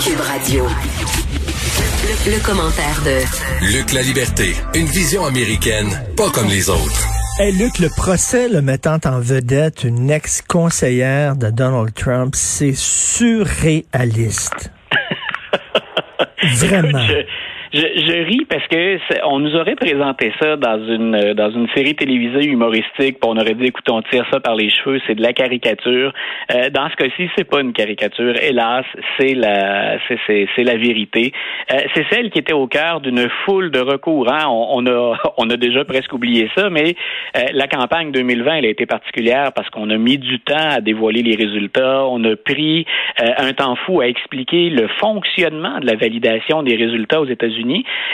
Cube Radio. Le, commentaire de Luc La Liberté, une vision américaine, pas comme les autres. Hey Luc, le procès le mettant en vedette une ex-conseillère de Donald Trump, c'est surréaliste. Vraiment je, je, ris parce que on nous aurait présenté ça dans une euh, dans une série télévisée humoristique, on aurait dit écoute, on tire ça par les cheveux, c'est de la caricature. Euh, dans ce cas-ci, c'est pas une caricature, hélas, c'est la c'est c'est la vérité. Euh, c'est celle qui était au cœur d'une foule de recours. Hein. On, on, a on a déjà presque oublié ça, mais euh, la campagne 2020 elle a été particulière parce qu'on a mis du temps à dévoiler les résultats, on a pris un temps fou à expliquer le fonctionnement de la validation des résultats aux États-Unis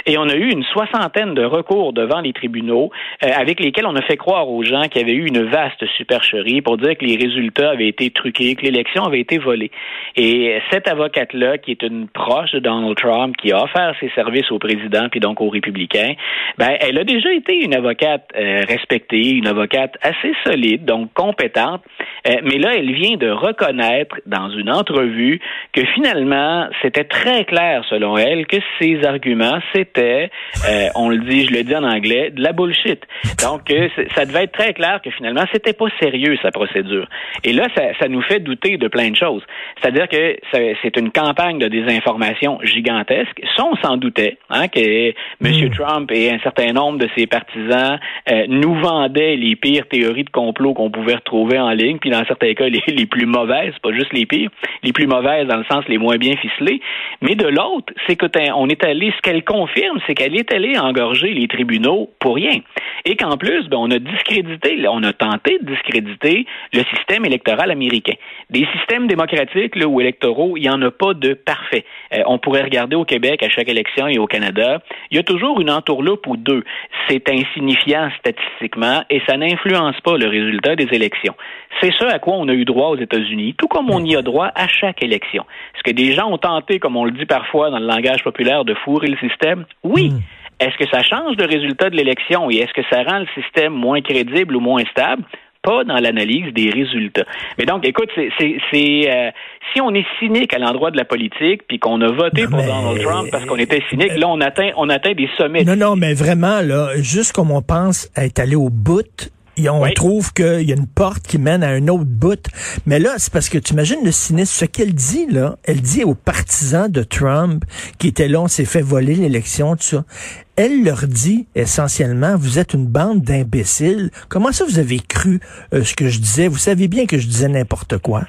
et on a eu une soixantaine de recours devant les tribunaux euh, avec lesquels on a fait croire aux gens qu'il y avait eu une vaste supercherie pour dire que les résultats avaient été truqués, que l'élection avait été volée. Et cette avocate-là, qui est une proche de Donald Trump, qui a offert ses services au président puis donc aux républicains, ben, elle a déjà été une avocate euh, respectée, une avocate assez solide, donc compétente. Euh, mais là, elle vient de reconnaître dans une entrevue que finalement, c'était très clair selon elle que ses arguments c'était, euh, on le dit, je le dis en anglais, de la bullshit. Donc, euh, ça devait être très clair que finalement, c'était pas sérieux sa procédure. Et là, ça, ça nous fait douter de plein de choses. C'est-à-dire que c'est une campagne de désinformation gigantesque. Ça, on s'en doutait, hein, que M. Hmm. Trump et un certain nombre de ses partisans euh, nous vendaient les pires théories de complot qu'on pouvait retrouver en ligne, puis dans certains cas, les, les plus mauvaises, pas juste les pires, les plus mauvaises dans le sens les moins bien ficelées. Mais de l'autre, c'est qu'on est allé qu'elle confirme, c'est qu'elle est allée engorger les tribunaux pour rien. Et qu'en plus, ben, on a discrédité, on a tenté de discréditer le système électoral américain. Des systèmes démocratiques ou électoraux, il n'y en a pas de parfait. Euh, on pourrait regarder au Québec à chaque élection et au Canada, il y a toujours une entourloupe ou deux. C'est insignifiant statistiquement et ça n'influence pas le résultat des élections. C'est ce à quoi on a eu droit aux États-Unis, tout comme on y a droit à chaque élection. Est-ce que des gens ont tenté, comme on le dit parfois dans le langage populaire, de fourrer le système? Oui. Hmm. Est-ce que ça change le résultat de l'élection et est-ce que ça rend le système moins crédible ou moins stable? Pas dans l'analyse des résultats. Mais donc, écoute, c'est, euh, si on est cynique à l'endroit de la politique, puis qu'on a voté pour Donald Trump parce qu'on était cynique, là, on atteint, on atteint des sommets. Non, non, mais vraiment, là, juste comme on pense être allé au bout on trouve qu'il y a une porte qui mène à un autre bout. Mais là, c'est parce que tu imagines le cynisme. Ce qu'elle dit, là, elle dit aux partisans de Trump qui étaient là, on s'est fait voler l'élection, tout ça. Elle leur dit essentiellement, vous êtes une bande d'imbéciles. Comment ça vous avez cru euh, ce que je disais? Vous savez bien que je disais n'importe quoi.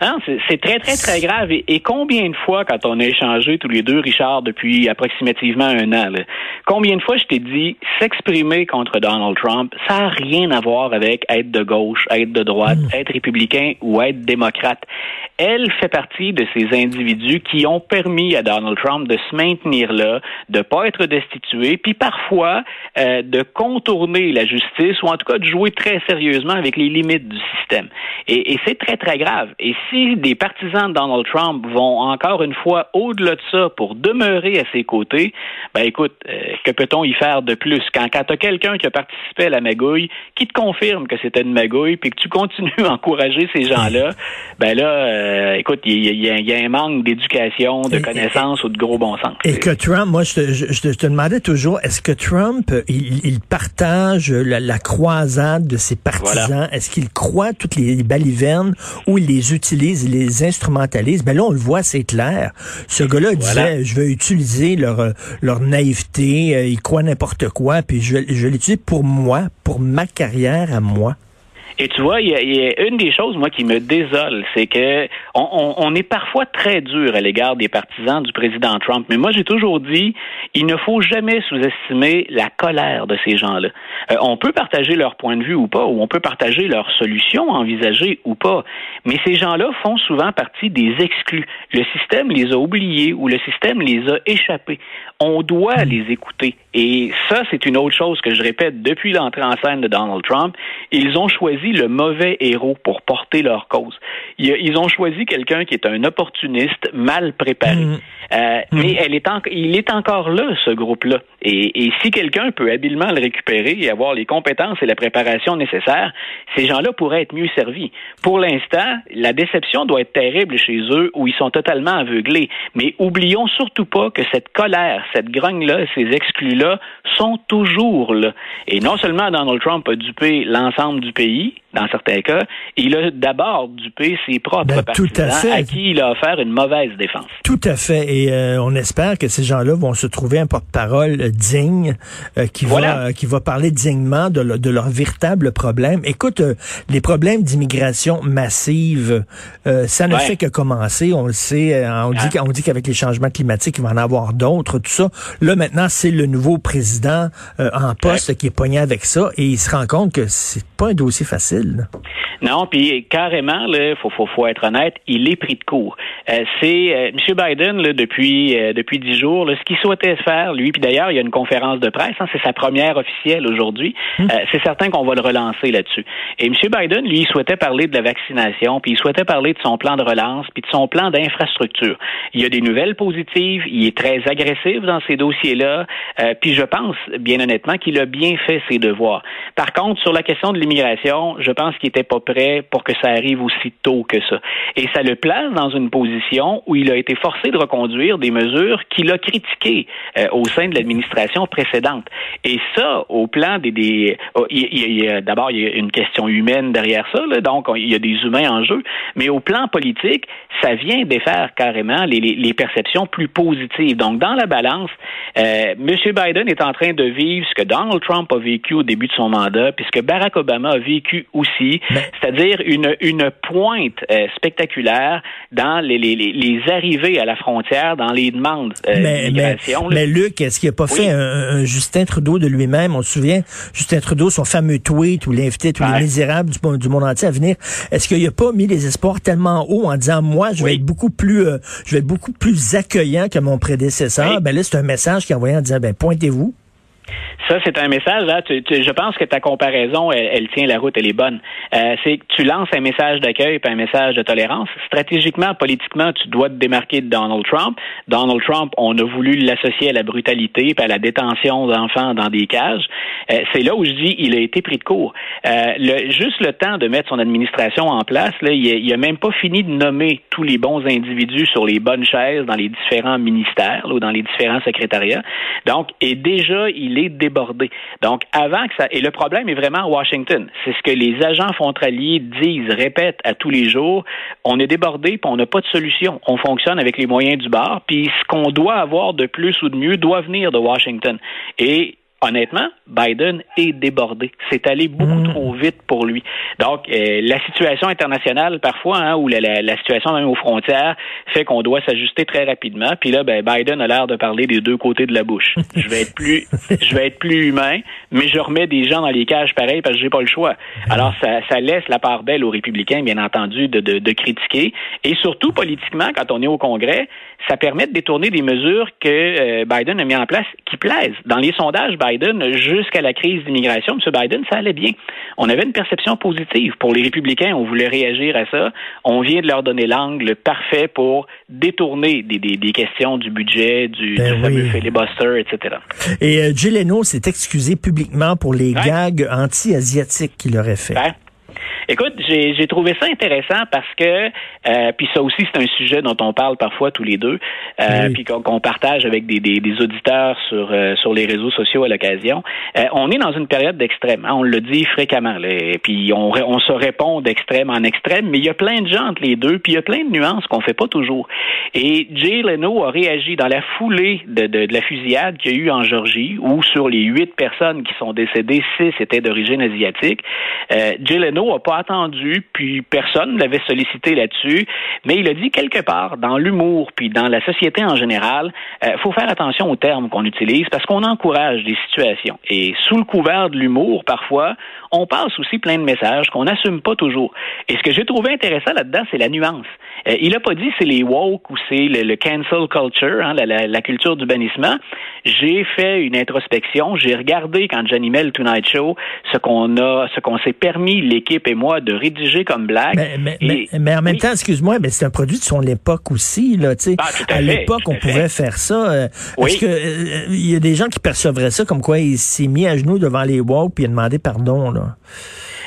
Hein, c'est très, très, très grave. Et, combien de fois, quand on a échangé tous les deux, Richard, depuis approximativement un an, combien de fois je t'ai dit s'exprimer contre Donald Trump, ça n'a rien à voir avec être de gauche, être de droite, hmm. être républicain ou être démocrate. Elle fait partie de ces individus qui ont permis à Donald Trump de se maintenir là, de pas être destitué, puis parfois euh, de contourner la justice ou en tout cas de jouer très sérieusement avec les limites du système. Et, et c'est très, très grave. Et si des partisans de Donald Trump vont encore une fois au-delà de ça pour demeurer à ses côtés, ben écoute, euh, que peut-on y faire de plus? Quand, quand tu as quelqu'un qui a participé à la magouille, qui te confirme que c'était une magouille, puis que tu continues à encourager ces gens-là, ben là, euh, écoute, il y, a un manque d'éducation, de connaissances ou de gros bon sens. Et que Trump, moi, je te, demandais toujours, est-ce que Trump, il, partage la, croisade de ses partisans? Est-ce qu'il croit toutes les balivernes ou il les utilise il les instrumentalise? Ben là, on le voit, c'est clair. Ce gars-là disait, je vais utiliser leur, leur naïveté, euh, ils croient n'importe quoi, puis je, je l'utilise pour moi, pour ma carrière à moi. Et tu vois, il y, a, une des choses, moi, qui me désole, c'est que on, on, est parfois très dur à l'égard des partisans du président Trump. Mais moi, j'ai toujours dit, il ne faut jamais sous-estimer la colère de ces gens-là. Euh, on peut partager leur point de vue ou pas, ou on peut partager leurs solutions envisagées ou pas. Mais ces gens-là font souvent partie des exclus. Le système les a oubliés ou le système les a échappés. On doit les écouter. Et ça, c'est une autre chose que je répète depuis l'entrée en scène de Donald Trump. Ils ont choisi le mauvais héros pour porter leur cause. Ils, ont choisi quelqu'un qui est un opportuniste mal préparé. Mmh. Euh, mmh. Mais elle est il est encore là, ce groupe-là. Et, et si quelqu'un peut habilement le récupérer et avoir les compétences et la préparation nécessaires, ces gens-là pourraient être mieux servis. Pour l'instant, la déception doit être terrible chez eux où ils sont totalement aveuglés. Mais oublions surtout pas que cette colère, cette grogne-là, ces exclus-là sont toujours là. Et non seulement Donald Trump a dupé l'ensemble du pays, dans certains cas, il a d'abord dupé ses propres ben, partisans à, qui il a offert une mauvaise défense. Tout à fait. Et euh, on espère que ces gens-là vont se trouver un porte-parole digne euh, qui va qui va parler dignement de, de leur véritable problème. Écoute, euh, les problèmes d'immigration massive, ça ne fait que commencer. On le sait. on dit ah. qu'on dit qu'avec les changements climatiques, il va en avoir d'autres. Tout ça. Là maintenant, c'est le nouveau président en poste qui est pogné avec ça et il se rend compte que c'est pas un dossier facile. Non, puis carrément, il faut, faut, faut, être honnête, il est pris de court. Euh, c'est euh, M. Biden, là, depuis euh, depuis dix jours, ce qu'il souhaitait faire, lui, puis d'ailleurs, il y a une conférence de presse, hein, c'est sa première officielle aujourd'hui. Hum. c'est certain qu'on va le relancer là-dessus. Et M. Biden, lui, il souhaitait parler de la vaccination, puis il souhaitait parler de son plan de relance, puis de son plan d'infrastructure. Il y a des nouvelles positives, il est très agressif dans ces dossiers-là, puis je pense, bien honnêtement, qu'il a bien fait ses devoirs. Par contre, sur la question de l'immigration, je pense qu'il était pas prêt pour que ça arrive aussi tôt que ça. Et ça le place dans une position où il a été forcé de reconduire des mesures qu'il a critiquées euh, au sein de l'administration précédente. Et ça, au plan des... des oh, D'abord, il y a une question humaine derrière ça, donc il y a des humains en jeu, mais au plan politique, ça vient défaire carrément les, les, perceptions plus positives. Donc, dans la balance, euh, M. Biden est en train de vivre ce que Donald Trump a vécu au début de son mandat, puisque Barack Obama a vécu aussi, c'est-à-dire une, une pointe euh, spectaculaire dans les, les, les, arrivées à la frontière, dans les demandes euh, mais, d'immigration. Mais, Luc, est-ce qu'il n'a pas fait un, Justin Trudeau de lui-même? On se souvient, Justin Trudeau, son fameux tweet où il invitait tous les misérables du, du, monde entier à venir. Est-ce qu'il n'a pas mis les espoirs tellement haut en disant, moi, je vais être beaucoup plus, euh, je vais être beaucoup plus accueillant que mon prédécesseur? Ben là, c'est un message qu'il a envoyé en disant, ben pointez-vous. Ça, c'est un message. Là, je pense que ta comparaison, elle, tient la route, elle est bonne. Euh, c'est que tu lances un message d'accueil et un message de tolérance. Stratégiquement, politiquement, tu dois te démarquer de Donald Trump. Donald Trump, on a voulu l'associer à la brutalité et à la détention d'enfants dans des cages. Euh, c'est là où je dis, il a été pris de court. Euh, juste le temps de mettre son administration en place, il, a, même pas fini de nommer tous les bons individus sur les bonnes chaises dans les différents ministères ou dans les différents secrétariats. Donc, et déjà, il débordé donc, avant que ça. Et le problème est vraiment à Washington. C'est ce que les agents frontaliers disent, répètent à tous les jours. On est débordé, puis on n'a pas de solution. On fonctionne avec les moyens du bord, puis ce qu'on doit avoir de plus ou de mieux doit venir de Washington. Et honnêtement, Biden est débordé. C'est allé beaucoup hmm. trop vite pour lui. Donc, euh, la situation internationale, parfois, hein, ou la, situation même aux frontières, fait qu'on doit s'ajuster très rapidement. Puis là, ben, Biden a l'air de parler des deux côtés de la bouche. je vais être plus, je vais être plus humain, mais je remets des gens dans les cages pareil parce que j'ai pas le choix. Alors, ça, ça laisse la part belle aux républicains, bien entendu, de, de, de critiquer. Et surtout, politiquement, quand on est au Congrès, ça permet de détourner des mesures que euh, Biden a mis en place qui plaisent. Dans les sondages, Biden, jusqu'à la crise d'immigration, M. Biden, ça allait bien. On avait une perception positive. Pour les républicains, on voulait réagir à ça. On vient de leur donner l'angle parfait pour détourner des, des, questions du budget, du, ben fameux filibuster, etc. Et euh, s'est excusé publiquement pour les gags anti-asiatiques qu'il aurait fait. Ben, Écoute, j'ai trouvé ça intéressant parce que, euh, puis ça aussi c'est un sujet dont on parle parfois tous les deux, euh, puis qu'on partage avec des, des, des auditeurs sur euh, sur les réseaux sociaux à l'occasion. Euh, on est dans une période d'extrême, hein, on le dit fréquemment, là, et puis on, on se répond d'extrême en extrême, mais il y a plein de gens entre les deux, puis il y a plein de nuances qu'on fait pas toujours. Et Jay Leno a réagi dans la foulée de, de, de la fusillade qu'il y a eu en Georgie, où sur les huit personnes qui sont décédées, six étaient d'origine asiatique. Euh, Jay Leno a pas attendu, puis personne ne l'avait sollicité là-dessus, mais il a dit quelque part, dans l'humour, puis dans la société en général, il euh, faut faire attention aux termes qu'on utilise parce qu'on encourage des situations. Et sous le couvert de l'humour, parfois, on passe aussi plein de messages qu'on n'assume pas toujours. Et ce que j'ai trouvé intéressant là-dedans, c'est la nuance. Euh, il n'a pas dit c'est les woke ou c'est le, cancel culture, hein, la, culture du bannissement. J'ai fait une introspection, j'ai regardé quand j'animais le Tonight Show ce qu'on a, ce qu'on s'est permis l'équipe et moi de rédiger comme blague. Mais, mais, en même temps, excuse-moi, mais c'est un produit de son époque aussi là. Ah, à, l'époque, on pouvait faire ça. Euh, est-ce que euh, il y a des gens qui percevraient ça comme quoi il s'est mis à genoux devant les woke puis il a demandé pardon là?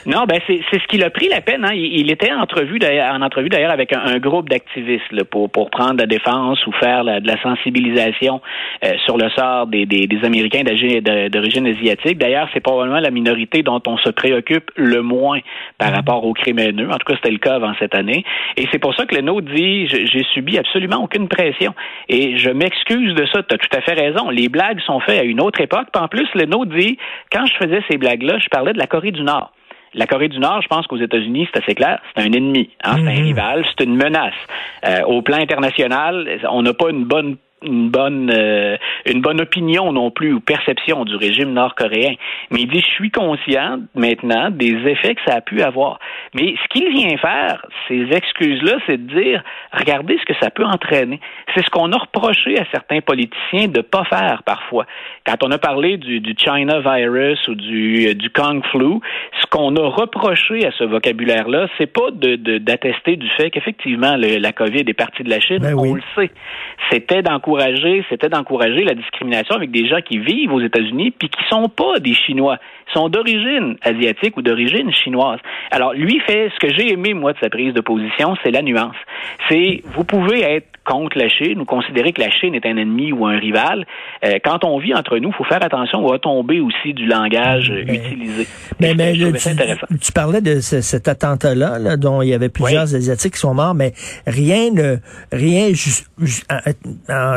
Non, ben c'est ce qu'il a pris la peine. Hein. Il, était en entrevue en entrevue d'ailleurs avec un, groupe d'activistes pour pour prendre la défense ou faire de la sensibilisation euh, sur le sort des, des, des Américains d'origine asiatique. D'ailleurs, c'est probablement la minorité dont on se préoccupe le moins par rapport aux crimes. En tout cas, c'était le cas avant cette année. Et c'est pour ça que le nôtre dit j'ai subi absolument aucune pression. Et je m'excuse de ça. Tu as tout à fait raison. Les blagues sont faites à une autre époque. Puis en plus, le nôtre dit quand je faisais ces blagues-là, je parlais de la Corée du Nord. La Corée du Nord, je pense qu'aux États-Unis, c'est assez clair, c'est un ennemi, hein, c'est un mhm. rival, c'est une menace. Euh, au plan international, on n'a pas une bonne une bonne euh, une bonne opinion non plus ou perception du régime nord-coréen. Mais il dit je suis conscient maintenant des effets que ça a pu avoir. Mais ce qu'il vient faire, ces excuses-là, c'est de dire regardez ce que ça peut entraîner. C'est ce qu'on a reproché à certains politiciens de pas faire parfois. Quand on a parlé du, du China virus ou du, euh, du Kong flu, ce qu'on a reproché à ce vocabulaire-là, c'est pas de d'attester du fait qu'effectivement la COVID est partie de la Chine. Ben on le sait. C'était dans c'était d'encourager la discrimination avec des gens qui vivent aux États-Unis puis qui sont pas des Chinois, sont d'origine asiatique ou d'origine chinoise. Alors lui fait ce que j'ai aimé moi de sa prise de position, c'est la nuance. C'est vous pouvez être contre la Chine ou considérer que la Chine est un ennemi ou un rival. Euh, quand on vit entre nous, il faut faire attention à tomber aussi du langage euh, utilisé. Mais, mais tu, parlais de cet attentat-là, dont il y avait plusieurs Asiatiques qui sont morts, mais rien ne, rien,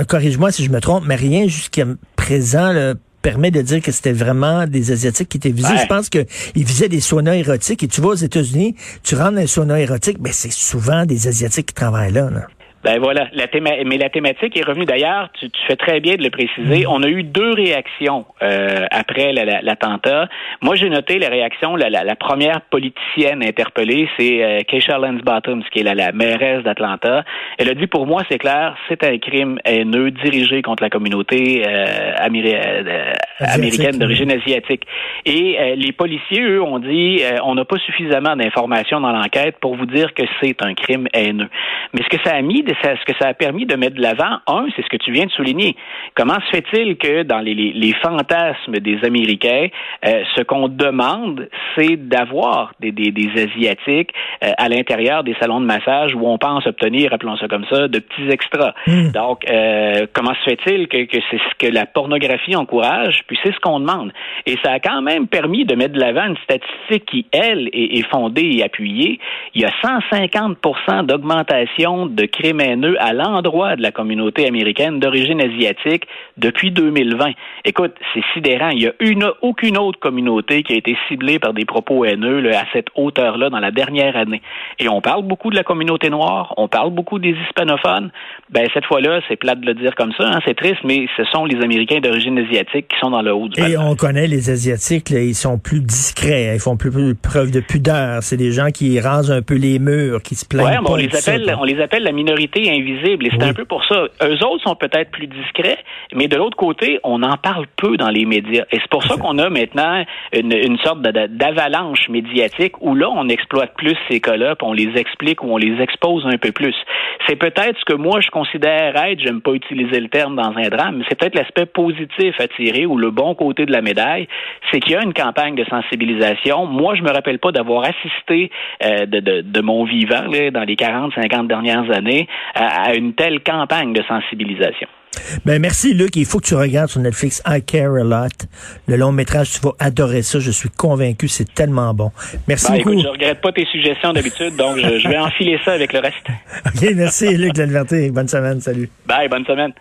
corrige-moi si je me trompe, mais rien jusqu'à présent permet de dire que c'était vraiment des Asiatiques qui étaient visés. Je pense qu'ils visaient des saunas érotiques. Et tu vas aux États-Unis, tu rentres dans un sauna érotique, mais c'est souvent des Asiatiques qui travaillent là. là. Ben voilà, la mais la thématique est revenue d'ailleurs, tu, tu, fais très bien de le préciser. Mm. On a eu deux réactions euh, après l'attentat. Moi, j'ai noté les réactions. La, la, première politicienne interpellée, c'est euh, Keisha Lance Bottoms, qui est la, la mairesse d'Atlanta. Elle a dit, pour moi, c'est clair, c'est un crime haineux dirigé contre la communauté euh, euh américaine d'origine asiatique. Et les policiers, eux, ont dit, on n'a pas suffisamment d'informations dans l'enquête pour vous dire que c'est un crime haineux. Mais ce que ça a mis ce que ça a permis de mettre de l'avant, un, c'est ce que tu viens de souligner. Comment se fait-il que dans les, les, fantasmes des Américains, euh, ce qu'on demande, c'est d'avoir des, des, des, Asiatiques euh, à l'intérieur des salons de massage où on pense obtenir, appelons ça comme ça, de petits extras. Hmm. Donc, euh, comment se fait-il que, que c'est ce que la pornographie encourage, puis c'est ce qu'on demande. Et ça a quand même permis de mettre de l'avant une statistique qui, elle, est, est fondée et appuyée. Il y a 150% d'augmentation de crimes à l'endroit de la communauté américaine d'origine asiatique depuis 2020. Écoute, c'est sidérant. Il n'y a une, aucune autre communauté qui a été ciblée par des propos haineux à cette hauteur-là dans la dernière année. Et on parle beaucoup de la communauté noire, on parle beaucoup des hispanophones. Ben cette fois-là, c'est plate de le dire comme ça, hein, c'est triste, mais ce sont les Américains d'origine asiatique qui sont dans le haut du Et on connaît les Asiatiques, ils sont plus discrets, ils font plus, preuve de pudeur. C'est des gens qui rasent un peu les murs, qui se plaignent ouais, on les appelle, on les appelle la minorité invisible. Et c'est un peu pour ça. Eux autres sont peut-être plus discrets, mais de l'autre côté, on en parle peu dans les médias. Et c'est pour ça qu'on a maintenant une, sorte d'avalanche médiatique où là, on exploite plus ces cas-là, puis on les explique ou on les expose un peu plus. C'est peut-être ce que moi, je considère être, j'aime pas utiliser le terme dans un drame, mais c'est peut-être l'aspect positif à tirer ou le bon côté de la médaille, c'est qu'il y a une campagne de sensibilisation. Moi, je me rappelle pas d'avoir assisté euh, de, de, de, mon vivant là, dans les 40, 50 dernières années à, une telle campagne de sensibilisation. Ben merci Luc, il faut que tu regardes sur Netflix I Care a Lot, le long métrage, tu vas adorer ça, je suis convaincu, c'est tellement bon. Merci ben, beaucoup. Écoute, je regrette pas tes suggestions d'habitude, donc je, vais enfiler ça avec le reste. OK, merci Luc Lanverté, bonne semaine, salut. Bye, bonne semaine.